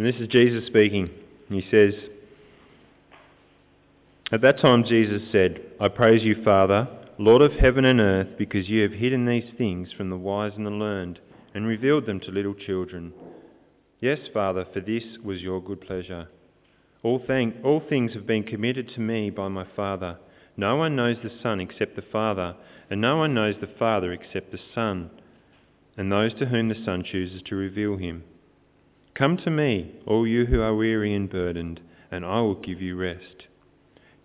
And this is Jesus speaking. He says, At that time Jesus said, I praise you, Father, Lord of heaven and earth, because you have hidden these things from the wise and the learned, and revealed them to little children. Yes, Father, for this was your good pleasure. All, thing, all things have been committed to me by my Father. No one knows the Son except the Father, and no one knows the Father except the Son, and those to whom the Son chooses to reveal him. Come to me, all you who are weary and burdened, and I will give you rest.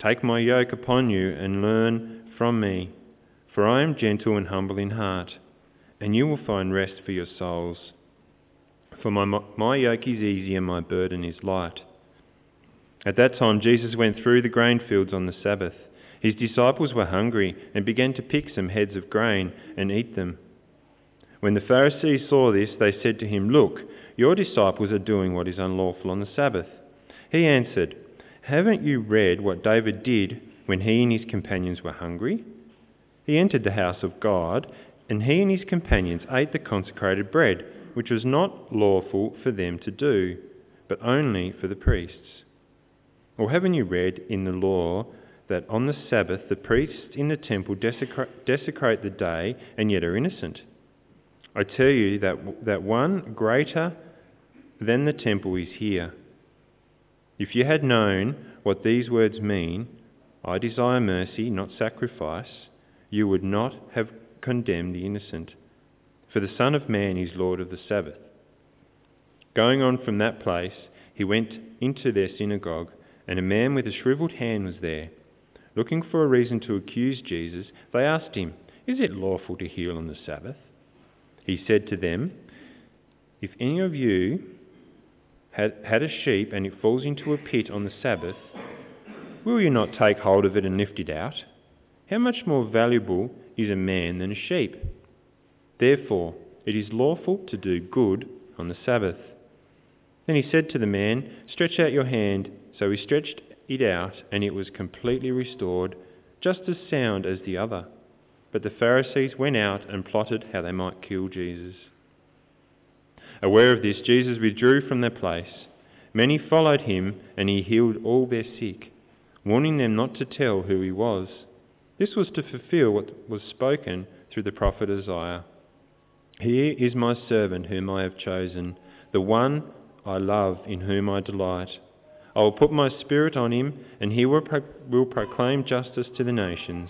Take my yoke upon you and learn from me, for I am gentle and humble in heart, and you will find rest for your souls. For my, my yoke is easy and my burden is light. At that time, Jesus went through the grain fields on the Sabbath. His disciples were hungry and began to pick some heads of grain and eat them. When the Pharisees saw this, they said to him, Look, your disciples are doing what is unlawful on the Sabbath. He answered, Haven't you read what David did when he and his companions were hungry? He entered the house of God, and he and his companions ate the consecrated bread, which was not lawful for them to do, but only for the priests. Or haven't you read in the law that on the Sabbath the priests in the temple desecrate the day and yet are innocent? I tell you that, that one greater than the temple is here. If you had known what these words mean, I desire mercy, not sacrifice, you would not have condemned the innocent. For the Son of Man is Lord of the Sabbath. Going on from that place, he went into their synagogue, and a man with a shriveled hand was there. Looking for a reason to accuse Jesus, they asked him, Is it lawful to heal on the Sabbath? He said to them, If any of you had, had a sheep and it falls into a pit on the Sabbath, will you not take hold of it and lift it out? How much more valuable is a man than a sheep? Therefore, it is lawful to do good on the Sabbath. Then he said to the man, Stretch out your hand. So he stretched it out, and it was completely restored, just as sound as the other. But the Pharisees went out and plotted how they might kill Jesus. Aware of this, Jesus withdrew from their place. Many followed him, and he healed all their sick, warning them not to tell who he was. This was to fulfill what was spoken through the prophet Isaiah. Here is my servant whom I have chosen, the one I love, in whom I delight. I will put my spirit on him, and he will, pro- will proclaim justice to the nations.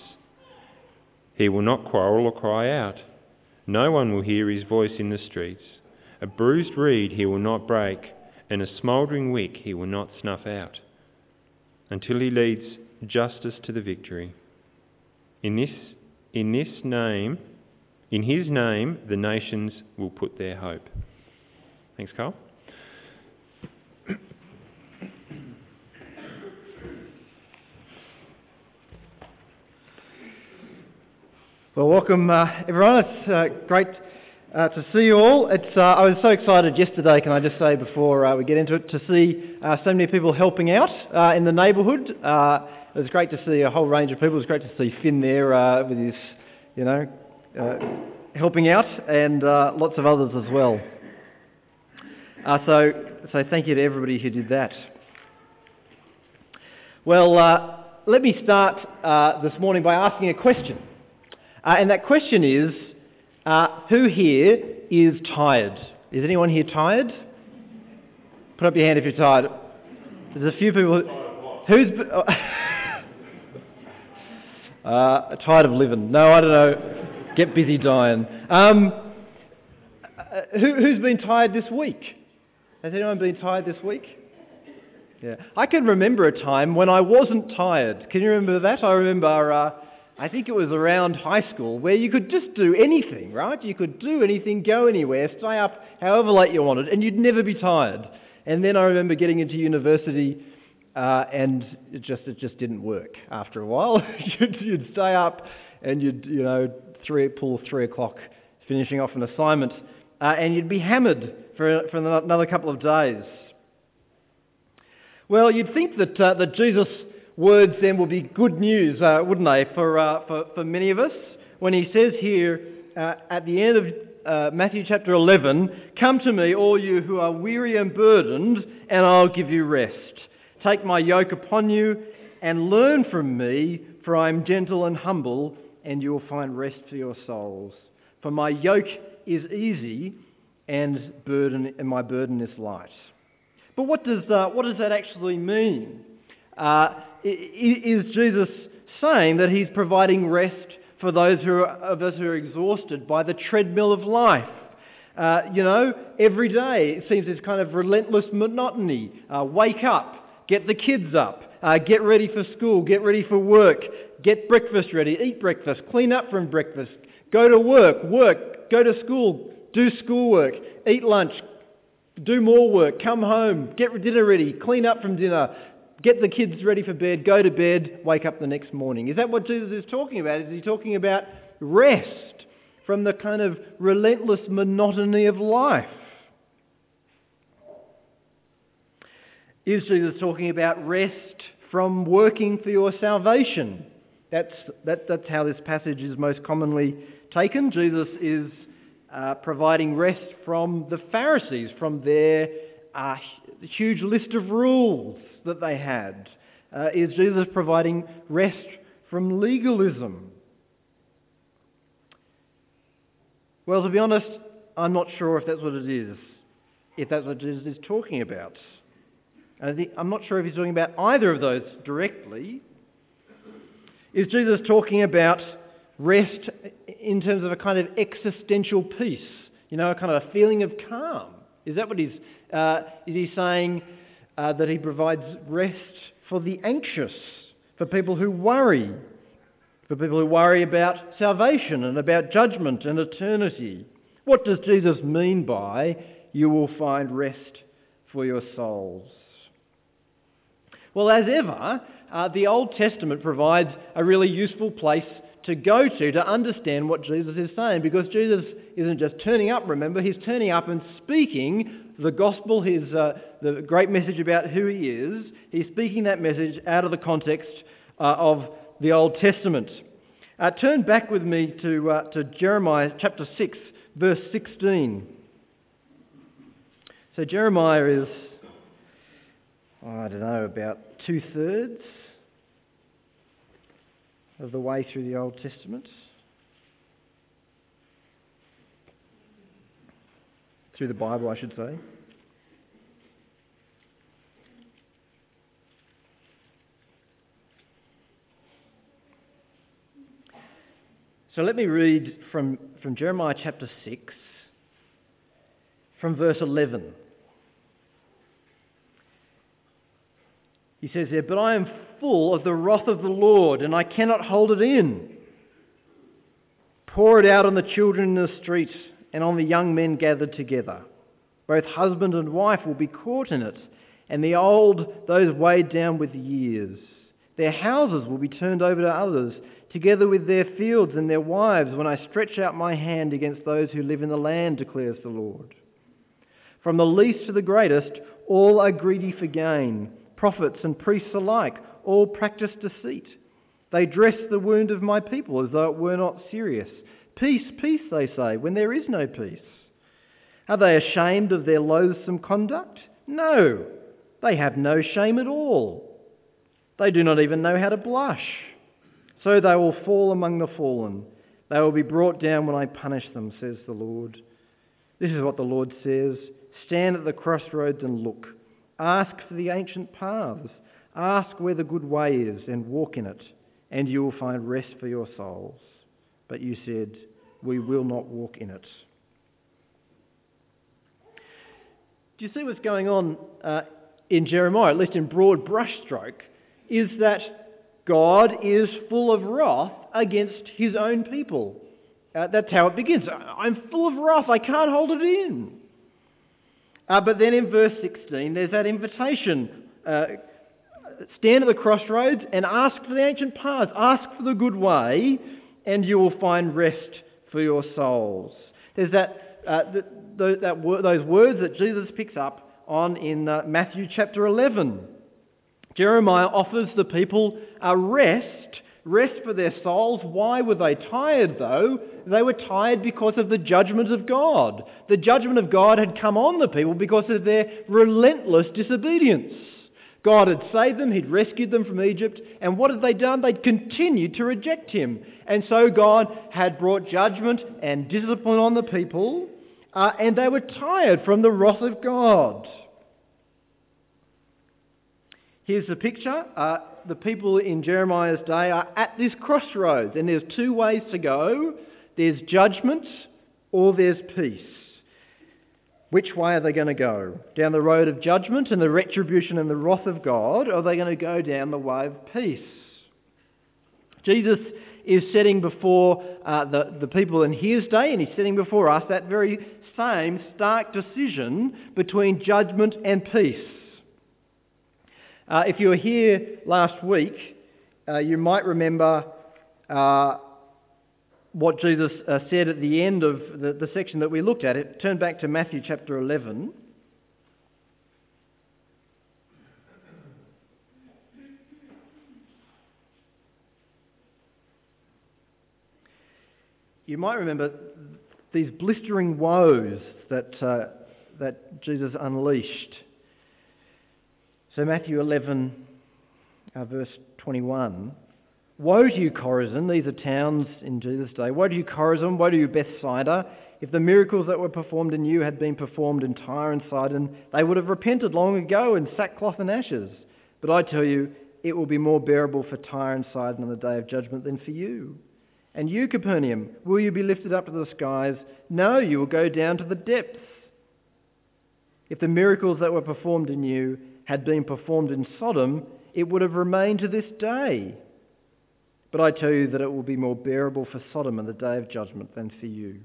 He will not quarrel or cry out. No one will hear his voice in the streets. A bruised reed he will not break, and a smouldering wick he will not snuff out, until he leads justice to the victory. In this, in this name, in his name, the nations will put their hope. Thanks, Carl. Well, welcome uh, everyone. It's uh, great uh, to see you all. It's, uh, I was so excited yesterday, can I just say before uh, we get into it, to see uh, so many people helping out in the neighbourhood. it was great to see a whole range of people. It was great to see Finn there with his, you know, helping out, and lots of others as well. so, so thank you to everybody who did that. Well, let me start this morning by asking a question. Uh, and that question is uh, who here is tired? Is anyone here tired? Put up your hand if you're tired. There's a few people. Who's. uh, tired of living. No, I don't know. Get busy dying. Um, uh, who, who's been tired this week? Has anyone been tired this week? Yeah. I can remember a time when I wasn't tired. Can you remember that? I remember uh, I think it was around high school, where you could just do anything, right? You could do anything, go anywhere, stay up however late you wanted, and you'd never be tired. And then I remember getting into university, uh, and it just it just didn't work. After a while, you'd, you'd, stay up, and you'd you know three pull three o'clock, finishing off an assignment, uh, and you'd be hammered for for another couple of days. Well, you'd think that uh, that Jesus words then will be good news, uh, wouldn't they, for, uh, for, for many of us? When he says here uh, at the end of uh, Matthew chapter 11, Come to me, all you who are weary and burdened, and I'll give you rest. Take my yoke upon you and learn from me, for I am gentle and humble, and you will find rest for your souls. For my yoke is easy and, burden, and my burden is light. But what does, uh, what does that actually mean? Uh, is Jesus saying that he's providing rest for those who are, of us who are exhausted by the treadmill of life? Uh, you know, every day it seems this kind of relentless monotony. Uh, wake up, get the kids up, uh, get ready for school, get ready for work, get breakfast ready, eat breakfast, clean up from breakfast, go to work, work, go to school, do schoolwork, eat lunch, do more work, come home, get dinner ready, clean up from dinner, get the kids ready for bed, go to bed, wake up the next morning. Is that what Jesus is talking about? Is he talking about rest from the kind of relentless monotony of life? Is Jesus talking about rest from working for your salvation? That's, that, that's how this passage is most commonly taken. Jesus is uh, providing rest from the Pharisees, from their uh, huge list of rules that they had. Uh, is Jesus providing rest from legalism? Well, to be honest, I'm not sure if that's what it is, if that's what Jesus is talking about. I'm not sure if he's talking about either of those directly. Is Jesus talking about rest in terms of a kind of existential peace, you know, a kind of a feeling of calm. Is that what he's, uh, is he saying uh, that he provides rest for the anxious, for people who worry, for people who worry about salvation and about judgment and eternity? What does Jesus mean by you will find rest for your souls? Well, as ever, uh, the Old Testament provides a really useful place to go to to understand what Jesus is saying because Jesus isn't just turning up, remember, he's turning up and speaking the gospel, his, uh, the great message about who he is. He's speaking that message out of the context uh, of the Old Testament. Uh, turn back with me to, uh, to Jeremiah chapter 6, verse 16. So Jeremiah is, I don't know, about two thirds of the way through the Old Testament. Through the Bible, I should say. So let me read from, from Jeremiah chapter 6, from verse 11. He says there, But I am full of the wrath of the Lord, and I cannot hold it in. Pour it out on the children in the street and on the young men gathered together. Both husband and wife will be caught in it, and the old, those weighed down with years. Their houses will be turned over to others, together with their fields and their wives, when I stretch out my hand against those who live in the land, declares the Lord. From the least to the greatest, all are greedy for gain prophets and priests alike all practice deceit. They dress the wound of my people as though it were not serious. Peace, peace, they say, when there is no peace. Are they ashamed of their loathsome conduct? No, they have no shame at all. They do not even know how to blush. So they will fall among the fallen. They will be brought down when I punish them, says the Lord. This is what the Lord says Stand at the crossroads and look. Ask for the ancient paths. Ask where the good way is and walk in it, and you will find rest for your souls. But you said, We will not walk in it. Do you see what's going on uh, in Jeremiah, at least in broad brushstroke? Is that God is full of wrath against his own people. Uh, that's how it begins. I'm full of wrath, I can't hold it in. Uh, but then in verse 16, there's that invitation uh, stand at the crossroads and ask for the ancient paths, ask for the good way, and you will find rest for your souls. There's that, uh, the, the, that those words that Jesus picks up on in uh, Matthew chapter 11. Jeremiah offers the people a rest rest for their souls. Why were they tired, though? They were tired because of the judgment of God. The judgment of God had come on the people because of their relentless disobedience. God had saved them, He'd rescued them from Egypt, and what had they done? They'd continued to reject Him. And so God had brought judgment and discipline on the people, uh, and they were tired from the wrath of God. Here's the picture. Uh, the people in Jeremiah's day are at this crossroads, and there's two ways to go there's judgment or there's peace. Which way are they going to go? Down the road of judgment and the retribution and the wrath of God, or are they going to go down the way of peace? Jesus is setting before uh, the, the people in his day, and he's setting before us that very same stark decision between judgment and peace. Uh, if you were here last week, uh, you might remember uh, what Jesus uh, said at the end of the, the section that we looked at. It turn back to Matthew chapter 11. You might remember these blistering woes that, uh, that Jesus unleashed. So, Matthew 11, uh, verse 21. Woe to you, Chorazin! These are towns in Jesus' day. Woe to you, Chorazin! Woe to you, Bethsaida! If the miracles that were performed in you had been performed in Tyre and Sidon, they would have repented long ago in sackcloth and ashes. But I tell you, it will be more bearable for Tyre and Sidon on the day of judgment than for you. And you, Capernaum, will you be lifted up to the skies? No, you will go down to the depths. If the miracles that were performed in you had been performed in Sodom, it would have remained to this day. But I tell you that it will be more bearable for Sodom in the day of judgment than for you.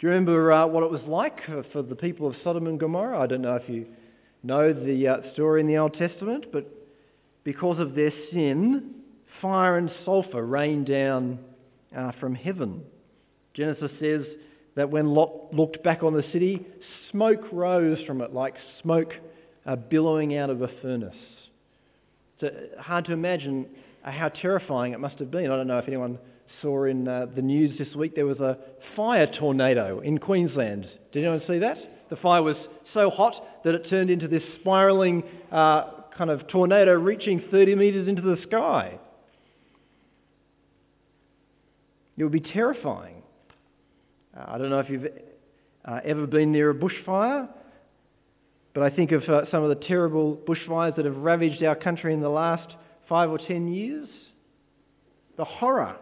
Do you remember uh, what it was like for the people of Sodom and Gomorrah? I don't know if you know the uh, story in the Old Testament, but because of their sin, fire and sulfur rained down uh, from heaven. Genesis says that when Lot looked back on the city, smoke rose from it like smoke uh, billowing out of a furnace. It's hard to imagine how terrifying it must have been. I don't know if anyone saw in uh, the news this week there was a fire tornado in Queensland. Did anyone see that? The fire was so hot that it turned into this spiralling uh, kind of tornado reaching 30 metres into the sky. It would be terrifying. Uh, I don't know if you've uh, ever been near a bushfire? But I think of uh, some of the terrible bushfires that have ravaged our country in the last five or ten years. The horror.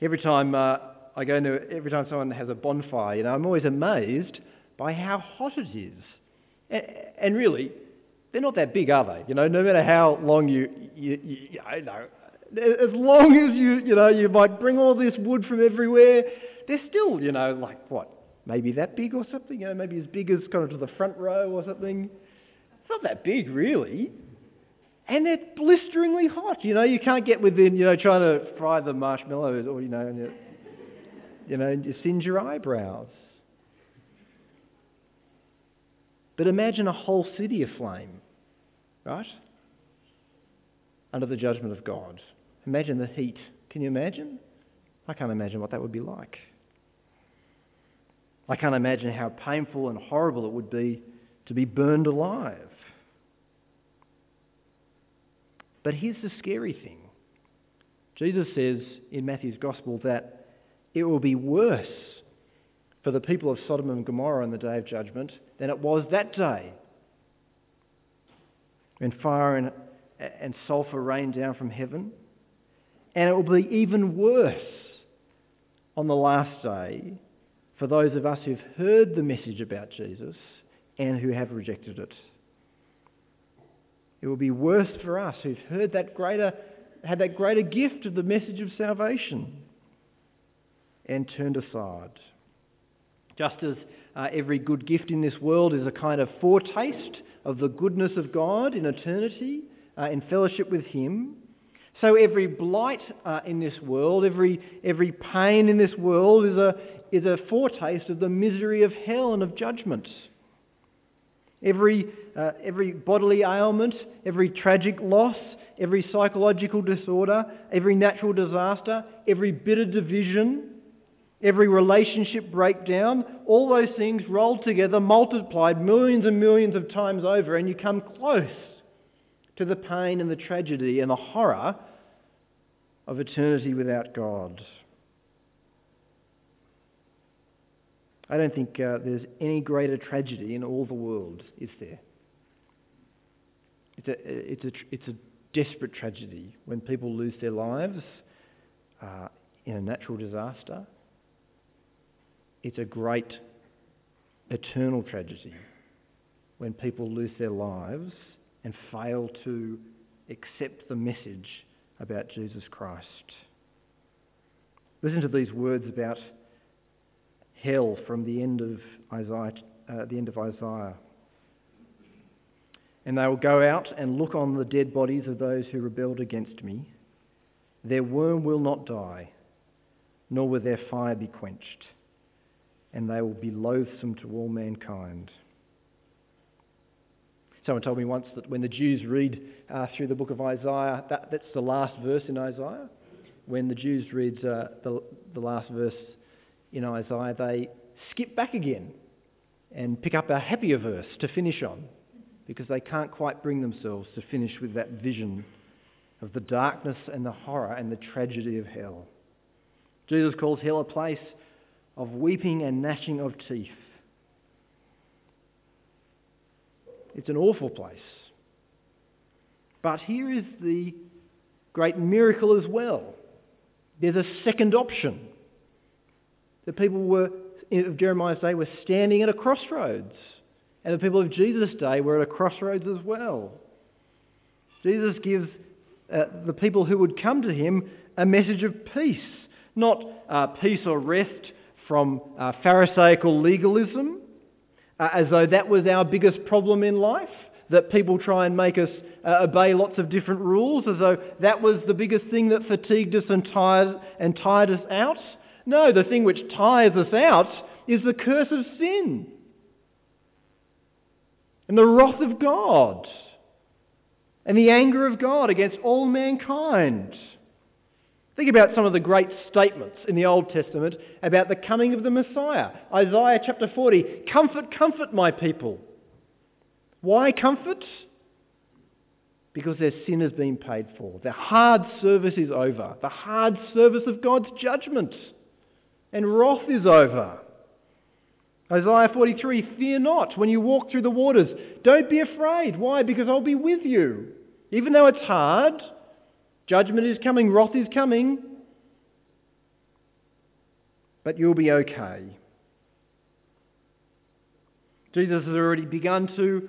Every time uh, I go into, every time someone has a bonfire, you know, I'm always amazed by how hot it is. And, and really, they're not that big, are they? You know, no matter how long you, you, you, you know, as long as you, you know, you might bring all this wood from everywhere, they're still, you know, like what? Maybe that big or something, you know, maybe as big as kind of to the front row or something. It's not that big, really. And they're blisteringly hot. You know, you can't get within, you know, trying to fry the marshmallows or, you know, and you, you know, you singe your eyebrows. But imagine a whole city aflame, right? Under the judgment of God. Imagine the heat. Can you imagine? I can't imagine what that would be like. I can't imagine how painful and horrible it would be to be burned alive. But here's the scary thing Jesus says in Matthew's Gospel that it will be worse for the people of Sodom and Gomorrah on the day of judgment than it was that day when fire and, and sulfur rained down from heaven. And it will be even worse on the last day for those of us who've heard the message about Jesus and who have rejected it. It will be worse for us who've heard that greater, had that greater gift of the message of salvation and turned aside. Just as uh, every good gift in this world is a kind of foretaste of the goodness of God in eternity, uh, in fellowship with Him, so every blight uh, in this world, every, every pain in this world is a, is a foretaste of the misery of hell and of judgment. Every, uh, every bodily ailment, every tragic loss, every psychological disorder, every natural disaster, every bitter division, every relationship breakdown, all those things rolled together, multiplied millions and millions of times over, and you come close to the pain and the tragedy and the horror of eternity without God. I don't think uh, there's any greater tragedy in all the world, is there? It's a, it's a, it's a desperate tragedy when people lose their lives uh, in a natural disaster. It's a great eternal tragedy when people lose their lives and fail to accept the message about Jesus Christ. Listen to these words about hell from the end of Isaiah, uh, the end of Isaiah. And they will go out and look on the dead bodies of those who rebelled against me. Their worm will not die, nor will their fire be quenched, and they will be loathsome to all mankind. Someone told me once that when the Jews read uh, through the book of Isaiah, that, that's the last verse in Isaiah. When the Jews read uh, the, the last verse in Isaiah, they skip back again and pick up a happier verse to finish on because they can't quite bring themselves to finish with that vision of the darkness and the horror and the tragedy of hell. Jesus calls hell a place of weeping and gnashing of teeth. It's an awful place. But here is the great miracle as well. There's a second option. The people were, of Jeremiah's day were standing at a crossroads. And the people of Jesus' day were at a crossroads as well. Jesus gives uh, the people who would come to him a message of peace, not uh, peace or rest from uh, Pharisaical legalism, uh, as though that was our biggest problem in life, that people try and make us uh, obey lots of different rules, as though that was the biggest thing that fatigued us and tired, and tired us out. No, the thing which tires us out is the curse of sin and the wrath of God and the anger of God against all mankind. Think about some of the great statements in the Old Testament about the coming of the Messiah. Isaiah chapter 40 Comfort, comfort my people. Why comfort? Because their sin has been paid for. Their hard service is over. The hard service of God's judgment and wrath is over. Isaiah 43 Fear not when you walk through the waters. Don't be afraid. Why? Because I'll be with you. Even though it's hard, judgment is coming, wrath is coming, but you'll be okay. Jesus has already begun to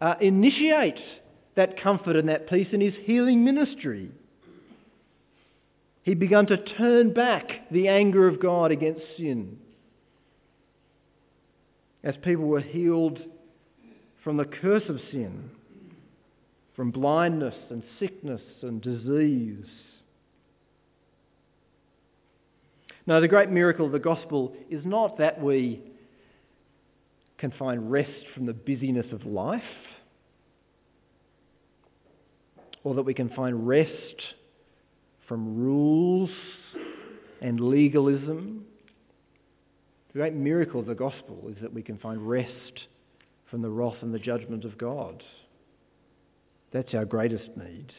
uh, initiate that comfort and that peace in his healing ministry. He'd begun to turn back the anger of God against sin. As people were healed from the curse of sin, from blindness and sickness and disease. Now, the great miracle of the gospel is not that we can find rest from the busyness of life, or that we can find rest from rules and legalism. The great miracle of the gospel is that we can find rest from the wrath and the judgment of God. That's our greatest need.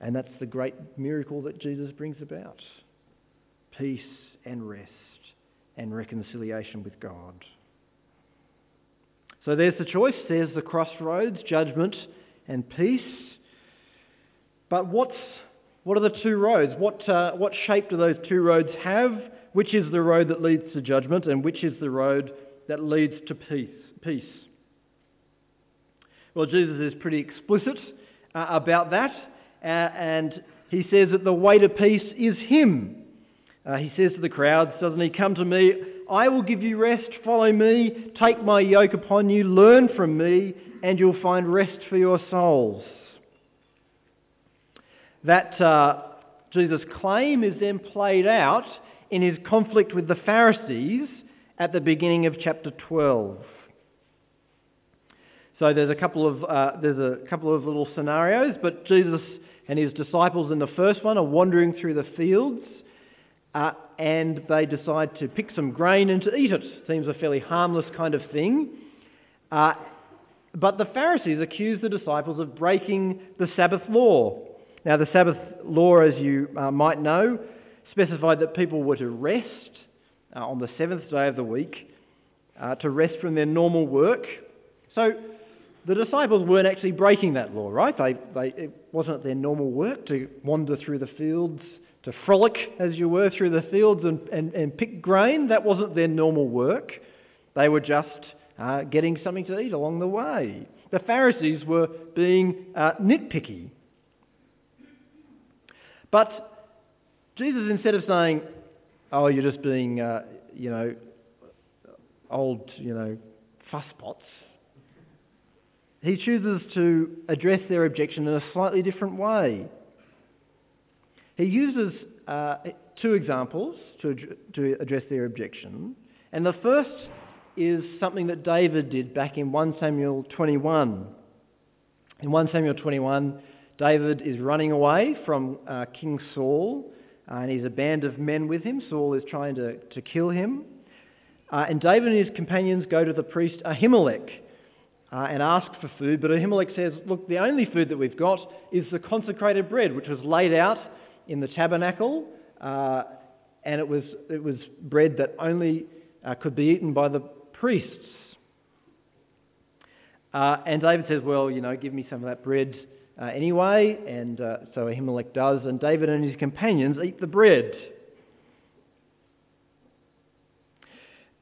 And that's the great miracle that Jesus brings about peace and rest and reconciliation with God. So there's the choice. There's the crossroads, judgment and peace. But what's what are the two roads? What, uh, what shape do those two roads have? Which is the road that leads to judgment and which is the road that leads to peace? peace? Well, Jesus is pretty explicit uh, about that, uh, and he says that the way to peace is Him. Uh, he says to the crowds, doesn't he? Come to me, I will give you rest, follow me, take my yoke upon you, learn from me, and you'll find rest for your souls. That uh, Jesus' claim is then played out in his conflict with the Pharisees at the beginning of chapter 12. So there's a couple of uh, there's a couple of little scenarios, but Jesus and his disciples in the first one are wandering through the fields, uh, and they decide to pick some grain and to eat it. Seems a fairly harmless kind of thing. Uh, but the Pharisees accuse the disciples of breaking the Sabbath law. Now, the Sabbath law, as you uh, might know, specified that people were to rest uh, on the seventh day of the week, uh, to rest from their normal work. So the disciples weren't actually breaking that law, right? They, they, it wasn't their normal work to wander through the fields, to frolic, as you were, through the fields and, and, and pick grain. That wasn't their normal work. They were just uh, getting something to eat along the way. The Pharisees were being uh, nitpicky. But Jesus, instead of saying, oh, you're just being, uh, you know, old, you know, fusspots, he chooses to address their objection in a slightly different way. He uses uh, two examples to, to address their objection. And the first is something that David did back in 1 Samuel 21. In 1 Samuel 21, David is running away from uh, King Saul, uh, and he's a band of men with him. Saul is trying to, to kill him. Uh, and David and his companions go to the priest Ahimelech uh, and ask for food, but Ahimelech says, Look, the only food that we've got is the consecrated bread, which was laid out in the tabernacle, uh, and it was, it was bread that only uh, could be eaten by the priests. Uh, and David says, Well, you know, give me some of that bread uh, anyway. And uh, so Ahimelech does, and David and his companions eat the bread.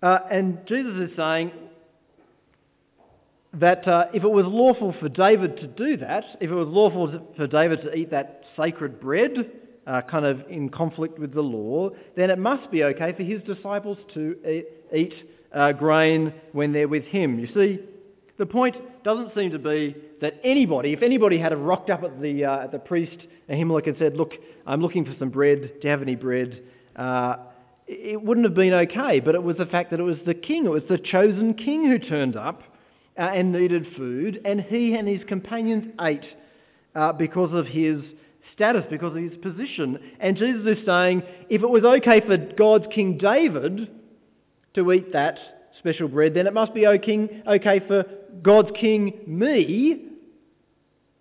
And Jesus is saying that uh, if it was lawful for David to do that, if it was lawful for David to eat that sacred bread, uh, kind of in conflict with the law, then it must be okay for his disciples to eat uh, grain when they're with him. You see, the point doesn't seem to be that anybody, if anybody had rocked up at the, uh, at the priest Ahimelech and said, Look, I'm looking for some bread. Do you have any bread? Uh, it wouldn't have been okay, but it was the fact that it was the king, it was the chosen king who turned up uh, and needed food, and he and his companions ate uh, because of his status, because of his position. And Jesus is saying, if it was okay for God's King David to eat that special bread, then it must be okay for God's King me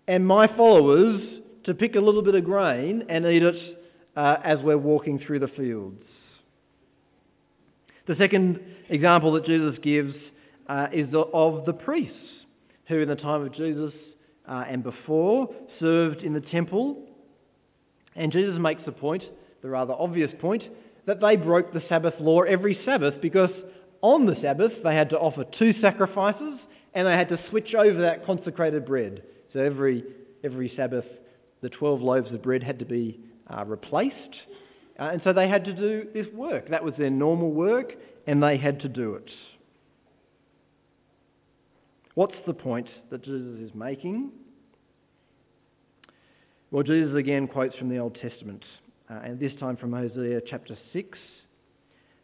and my followers to pick a little bit of grain and eat it uh, as we're walking through the fields. The second example that Jesus gives uh, is of the priests who, in the time of Jesus uh, and before, served in the temple. And Jesus makes the point, the rather obvious point, that they broke the Sabbath law every Sabbath because on the Sabbath they had to offer two sacrifices and they had to switch over that consecrated bread. So every, every Sabbath, the 12 loaves of bread had to be uh, replaced. Uh, and so they had to do this work. That was their normal work, and they had to do it. What's the point that Jesus is making? Well, Jesus again quotes from the Old Testament, uh, and this time from Hosea chapter 6.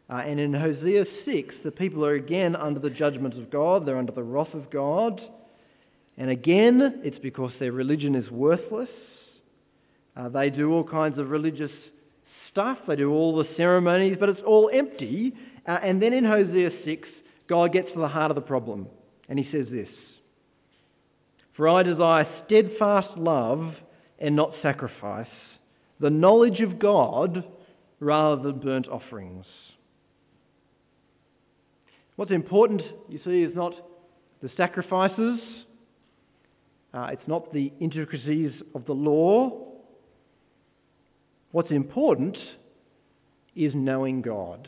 Uh, and in Hosea 6, the people are again under the judgment of God, they're under the wrath of God. And again, it's because their religion is worthless. Uh, they do all kinds of religious stuff, they do all the ceremonies, but it's all empty. Uh, and then in Hosea 6, God gets to the heart of the problem, and he says this For I desire steadfast love and not sacrifice, the knowledge of God rather than burnt offerings. What's important, you see, is not the sacrifices, uh, it's not the intricacies of the law. What's important is knowing God.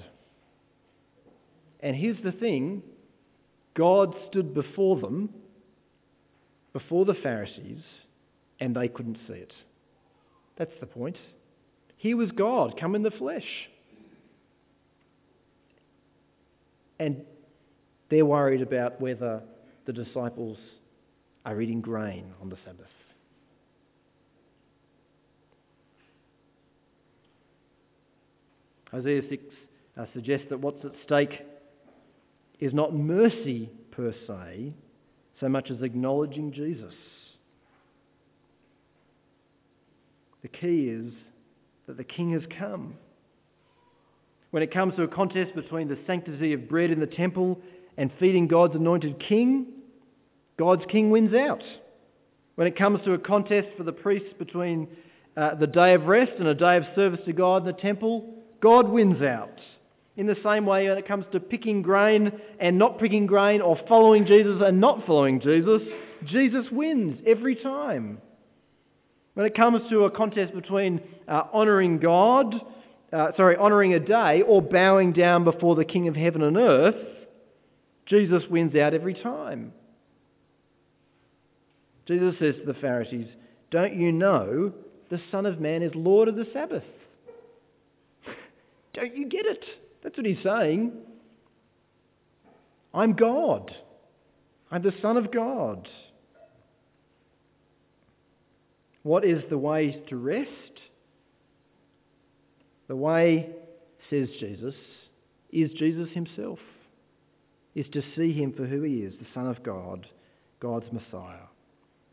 And here's the thing God stood before them, before the Pharisees, and they couldn't see it. That's the point. He was God, come in the flesh. And they're worried about whether the disciples are eating grain on the Sabbath. Hosea 6 uh, suggests that what's at stake is not mercy per se, so much as acknowledging Jesus. The key is that the King has come. When it comes to a contest between the sanctity of bread in the temple and feeding God's anointed king, God's king wins out. When it comes to a contest for the priests between uh, the day of rest and a day of service to God in the temple, God wins out. In the same way, when it comes to picking grain and not picking grain, or following Jesus and not following Jesus, Jesus wins every time. When it comes to a contest between uh, honouring God, uh, sorry, honouring a day, or bowing down before the King of heaven and earth, Jesus wins out every time. Jesus says to the Pharisees, Don't you know the Son of Man is Lord of the Sabbath? Don't you get it? That's what he's saying. I'm God. I'm the Son of God. What is the way to rest? The way, says Jesus, is Jesus himself, is to see him for who he is, the Son of God, God's Messiah.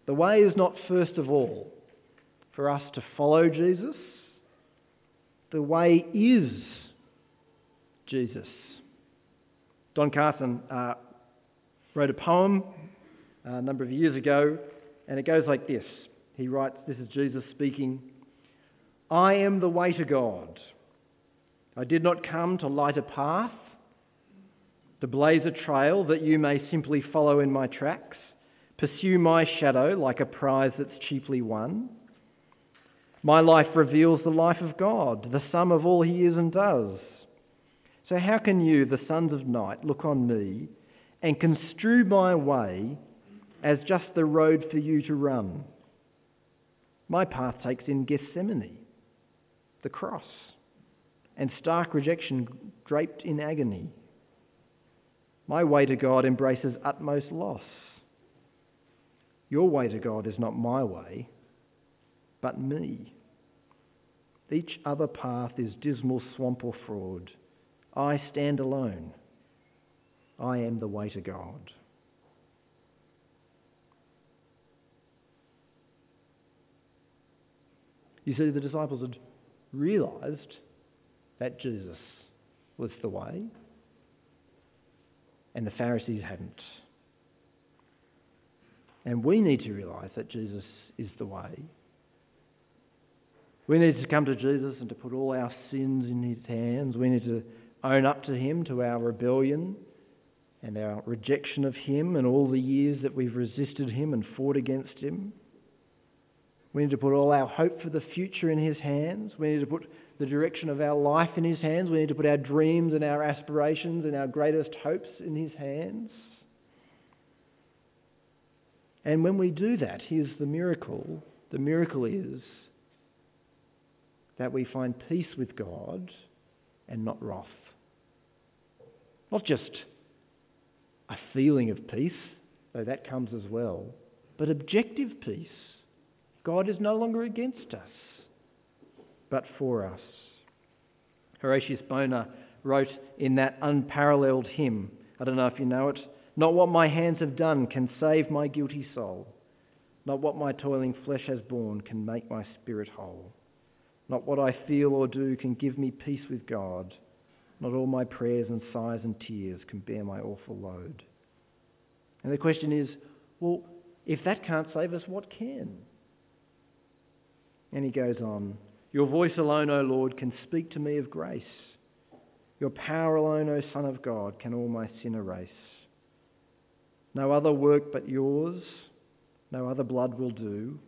The way is not first of all for us to follow Jesus. The way is Jesus. Don Carson uh, wrote a poem uh, a number of years ago, and it goes like this. He writes, This is Jesus speaking I am the way to God. I did not come to light a path, to blaze a trail that you may simply follow in my tracks, pursue my shadow like a prize that's cheaply won. My life reveals the life of God, the sum of all he is and does. So, how can you, the sons of night, look on me and construe my way as just the road for you to run? My path takes in Gethsemane, the cross, and stark rejection draped in agony. My way to God embraces utmost loss. Your way to God is not my way, but me. Each other path is dismal swamp or fraud. I stand alone. I am the way to God. You see, the disciples had realized that Jesus was the way, and the Pharisees hadn't. And we need to realize that Jesus is the way. We need to come to Jesus and to put all our sins in his hands. We need to own up to Him, to our rebellion and our rejection of Him and all the years that we've resisted Him and fought against Him. We need to put all our hope for the future in His hands. We need to put the direction of our life in His hands. We need to put our dreams and our aspirations and our greatest hopes in His hands. And when we do that, here's the miracle. The miracle is that we find peace with God and not wrath. Not just a feeling of peace, though that comes as well, but objective peace. God is no longer against us, but for us. Horatius Bonar wrote in that unparalleled hymn, I don't know if you know it, Not what my hands have done can save my guilty soul. Not what my toiling flesh has borne can make my spirit whole. Not what I feel or do can give me peace with God. Not all my prayers and sighs and tears can bear my awful load. And the question is well, if that can't save us, what can? And he goes on Your voice alone, O Lord, can speak to me of grace. Your power alone, O Son of God, can all my sin erase. No other work but yours, no other blood will do.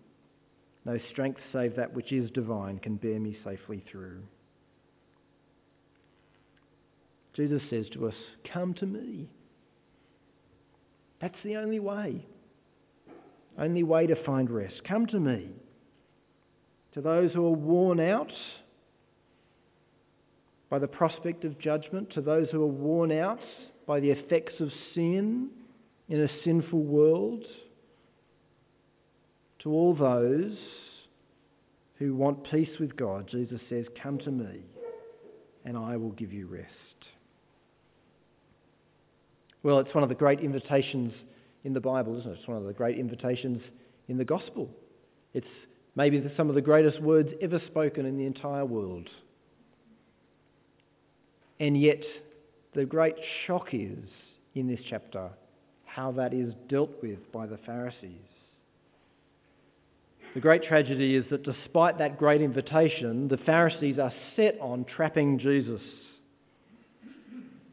No strength save that which is divine can bear me safely through. Jesus says to us, Come to me. That's the only way. Only way to find rest. Come to me. To those who are worn out by the prospect of judgment, to those who are worn out by the effects of sin in a sinful world, to all those who want peace with God, Jesus says, Come to me, and I will give you rest. Well, it's one of the great invitations in the Bible, isn't it? It's one of the great invitations in the gospel. It's maybe some of the greatest words ever spoken in the entire world. And yet, the great shock is in this chapter how that is dealt with by the Pharisees. The great tragedy is that despite that great invitation, the Pharisees are set on trapping Jesus.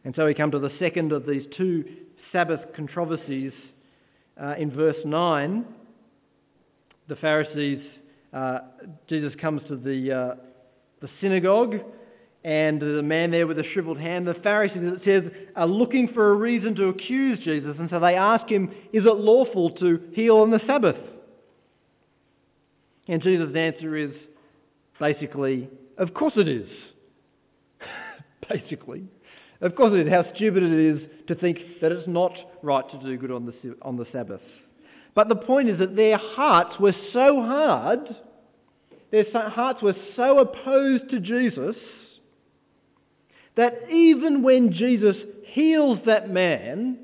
And so we come to the second of these two Sabbath controversies uh, in verse 9. The Pharisees, uh, Jesus comes to the, uh, the synagogue, and the man there with a shriveled hand. The Pharisees, it says, are looking for a reason to accuse Jesus, and so they ask him, Is it lawful to heal on the Sabbath? And Jesus' answer is basically, Of course it is. basically. Of course it is. How stupid it is to think that it's not right to do good on the, on the Sabbath. But the point is that their hearts were so hard, their hearts were so opposed to Jesus, that even when Jesus heals that man,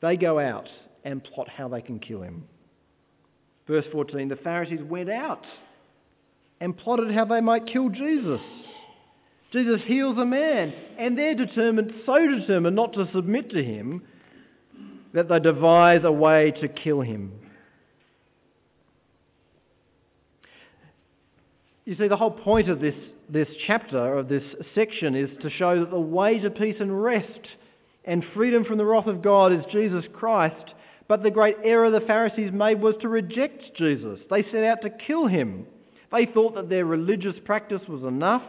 they go out and plot how they can kill him. Verse 14 the Pharisees went out and plotted how they might kill Jesus. Jesus heals a man, and they're determined, so determined not to submit to him, that they devise a way to kill him. You see, the whole point of this, this chapter, of this section, is to show that the way to peace and rest and freedom from the wrath of God is Jesus Christ. But the great error the Pharisees made was to reject Jesus. They set out to kill him. They thought that their religious practice was enough.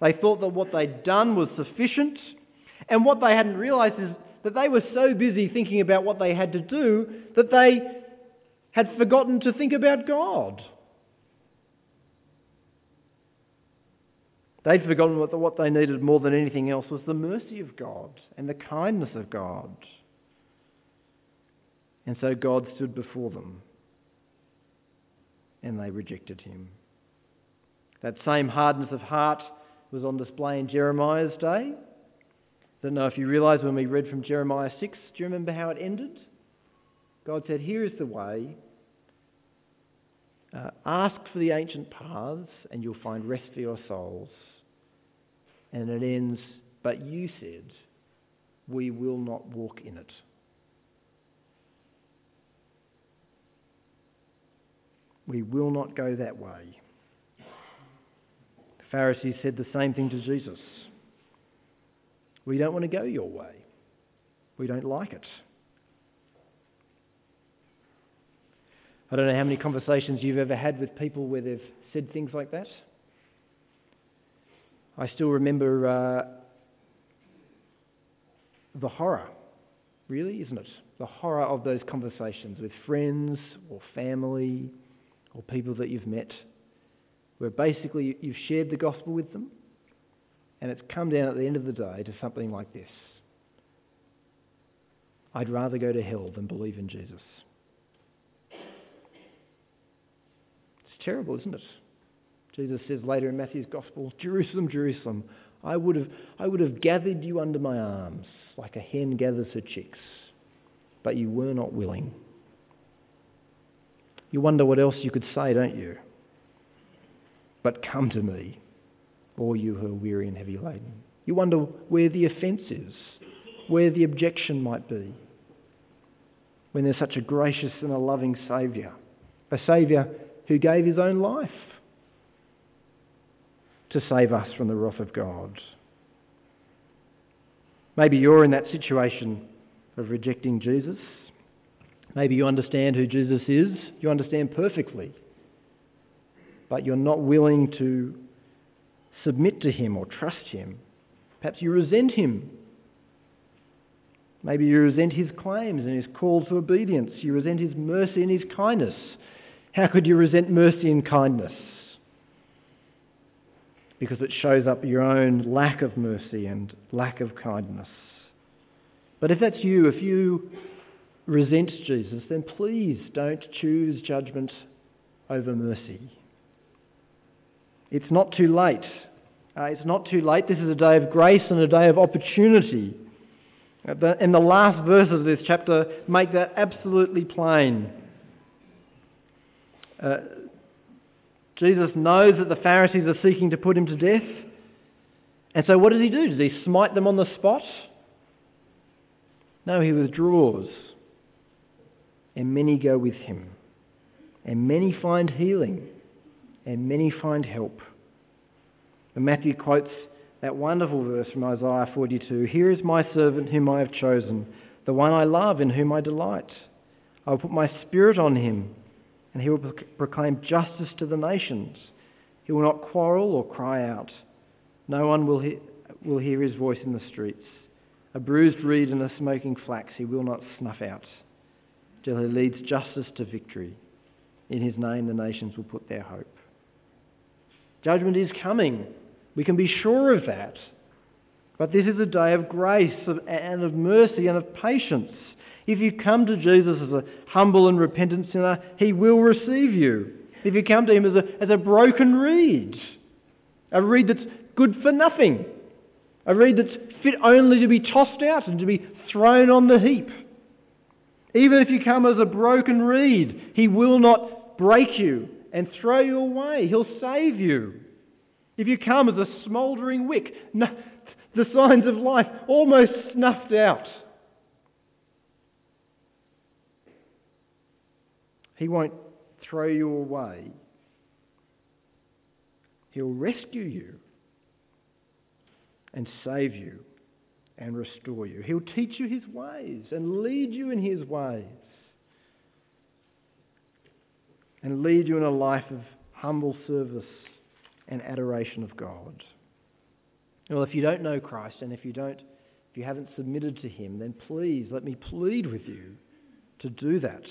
They thought that what they'd done was sufficient. And what they hadn't realized is that they were so busy thinking about what they had to do that they had forgotten to think about God. They'd forgotten what, what they needed more than anything else was the mercy of God and the kindness of God. And so God stood before them and they rejected him. That same hardness of heart was on display in Jeremiah's day. I don't know if you realise when we read from Jeremiah 6, do you remember how it ended? God said, Here is the way. Uh, ask for the ancient paths, and you'll find rest for your souls. And it ends, But you said, We will not walk in it. We will not go that way. Pharisees said the same thing to Jesus. We don't want to go your way. We don't like it. I don't know how many conversations you've ever had with people where they've said things like that. I still remember uh, the horror, really, isn't it? The horror of those conversations with friends or family or people that you've met where basically you've shared the gospel with them, and it's come down at the end of the day to something like this I'd rather go to hell than believe in Jesus. It's terrible, isn't it? Jesus says later in Matthew's Gospel, Jerusalem, Jerusalem, I would have, I would have gathered you under my arms like a hen gathers her chicks, but you were not willing. You wonder what else you could say, don't you? But come to me, all you who are weary and heavy laden. You wonder where the offence is, where the objection might be, when there's such a gracious and a loving Saviour, a Saviour who gave his own life to save us from the wrath of God. Maybe you're in that situation of rejecting Jesus. Maybe you understand who Jesus is. You understand perfectly but you're not willing to submit to Him or trust Him. Perhaps you resent Him. Maybe you resent His claims and His call to obedience. You resent His mercy and His kindness. How could you resent mercy and kindness? Because it shows up your own lack of mercy and lack of kindness. But if that's you, if you resent Jesus, then please don't choose judgment over mercy. It's not too late. Uh, it's not too late. This is a day of grace and a day of opportunity. And the last verse of this chapter make that absolutely plain. Uh, Jesus knows that the Pharisees are seeking to put him to death. And so what does he do? Does he smite them on the spot? No, he withdraws. And many go with him. And many find healing. And many find help. And Matthew quotes that wonderful verse from Isaiah 42 Here is my servant whom I have chosen, the one I love, in whom I delight. I will put my spirit on him and he will proclaim justice to the nations. He will not quarrel or cry out. No one will, will hear his voice in the streets. A bruised reed and a smoking flax he will not snuff out, till he leads justice to victory. In his name the nations will put their hope. Judgment is coming. We can be sure of that. But this is a day of grace and of mercy and of patience. If you come to Jesus as a humble and repentant sinner, he will receive you. If you come to him as a, as a broken reed, a reed that's good for nothing, a reed that's fit only to be tossed out and to be thrown on the heap. Even if you come as a broken reed, he will not break you and throw you away. He'll save you. If you come as a smouldering wick, no, the signs of life almost snuffed out. He won't throw you away. He'll rescue you and save you and restore you. He'll teach you his ways and lead you in his ways and lead you in a life of humble service and adoration of God. Well, if you don't know Christ and if you don't if you haven't submitted to him, then please let me plead with you to do that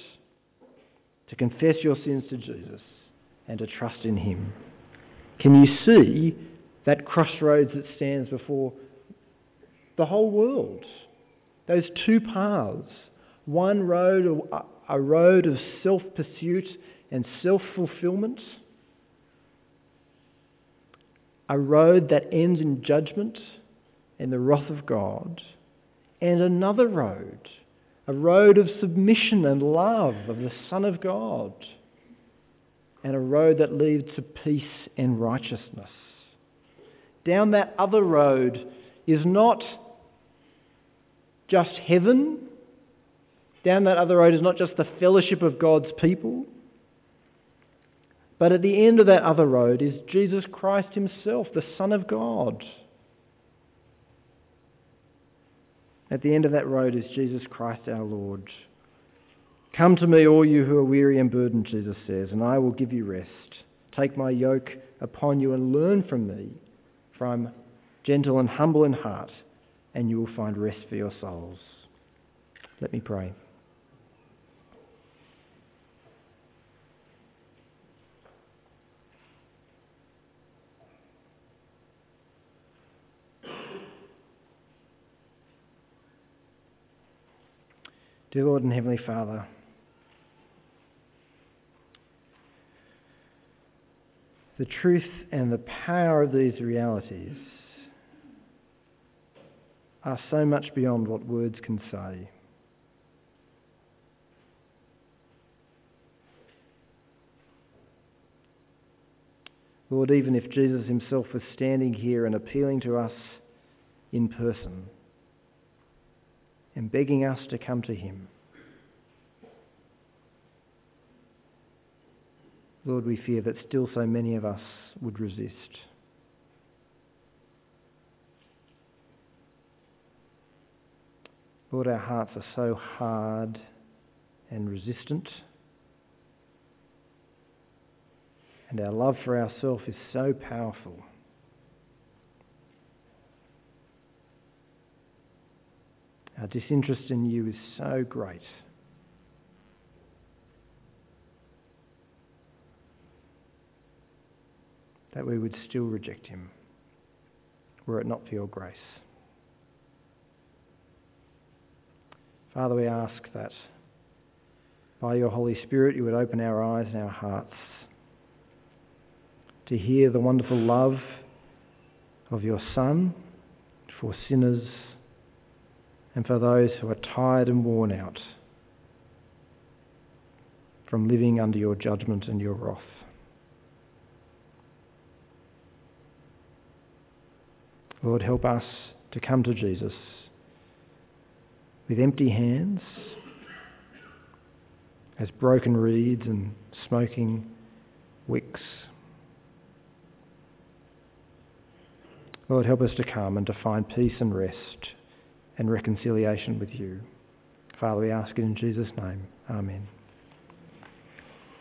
to confess your sins to Jesus and to trust in Him. Can you see that crossroads that stands before the whole world? Those two paths. One road, a road of self pursuit and self fulfillment. A road that ends in judgment and the wrath of God. And another road a road of submission and love of the Son of God, and a road that leads to peace and righteousness. Down that other road is not just heaven, down that other road is not just the fellowship of God's people, but at the end of that other road is Jesus Christ Himself, the Son of God. At the end of that road is Jesus Christ our Lord. Come to me, all you who are weary and burdened, Jesus says, and I will give you rest. Take my yoke upon you and learn from me, for I'm gentle and humble in heart, and you will find rest for your souls. Let me pray. Dear Lord and Heavenly Father, the truth and the power of these realities are so much beyond what words can say. Lord, even if Jesus himself was standing here and appealing to us in person, and begging us to come to Him. Lord, we fear that still so many of us would resist. Lord, our hearts are so hard and resistant, and our love for ourselves is so powerful. Our disinterest in you is so great. That we would still reject him were it not for your grace. Father, we ask that by your Holy Spirit you would open our eyes and our hearts to hear the wonderful love of your Son for sinners and for those who are tired and worn out from living under your judgment and your wrath. Lord, help us to come to Jesus with empty hands, as broken reeds and smoking wicks. Lord, help us to come and to find peace and rest and reconciliation with you. Father, we ask it in Jesus' name. Amen.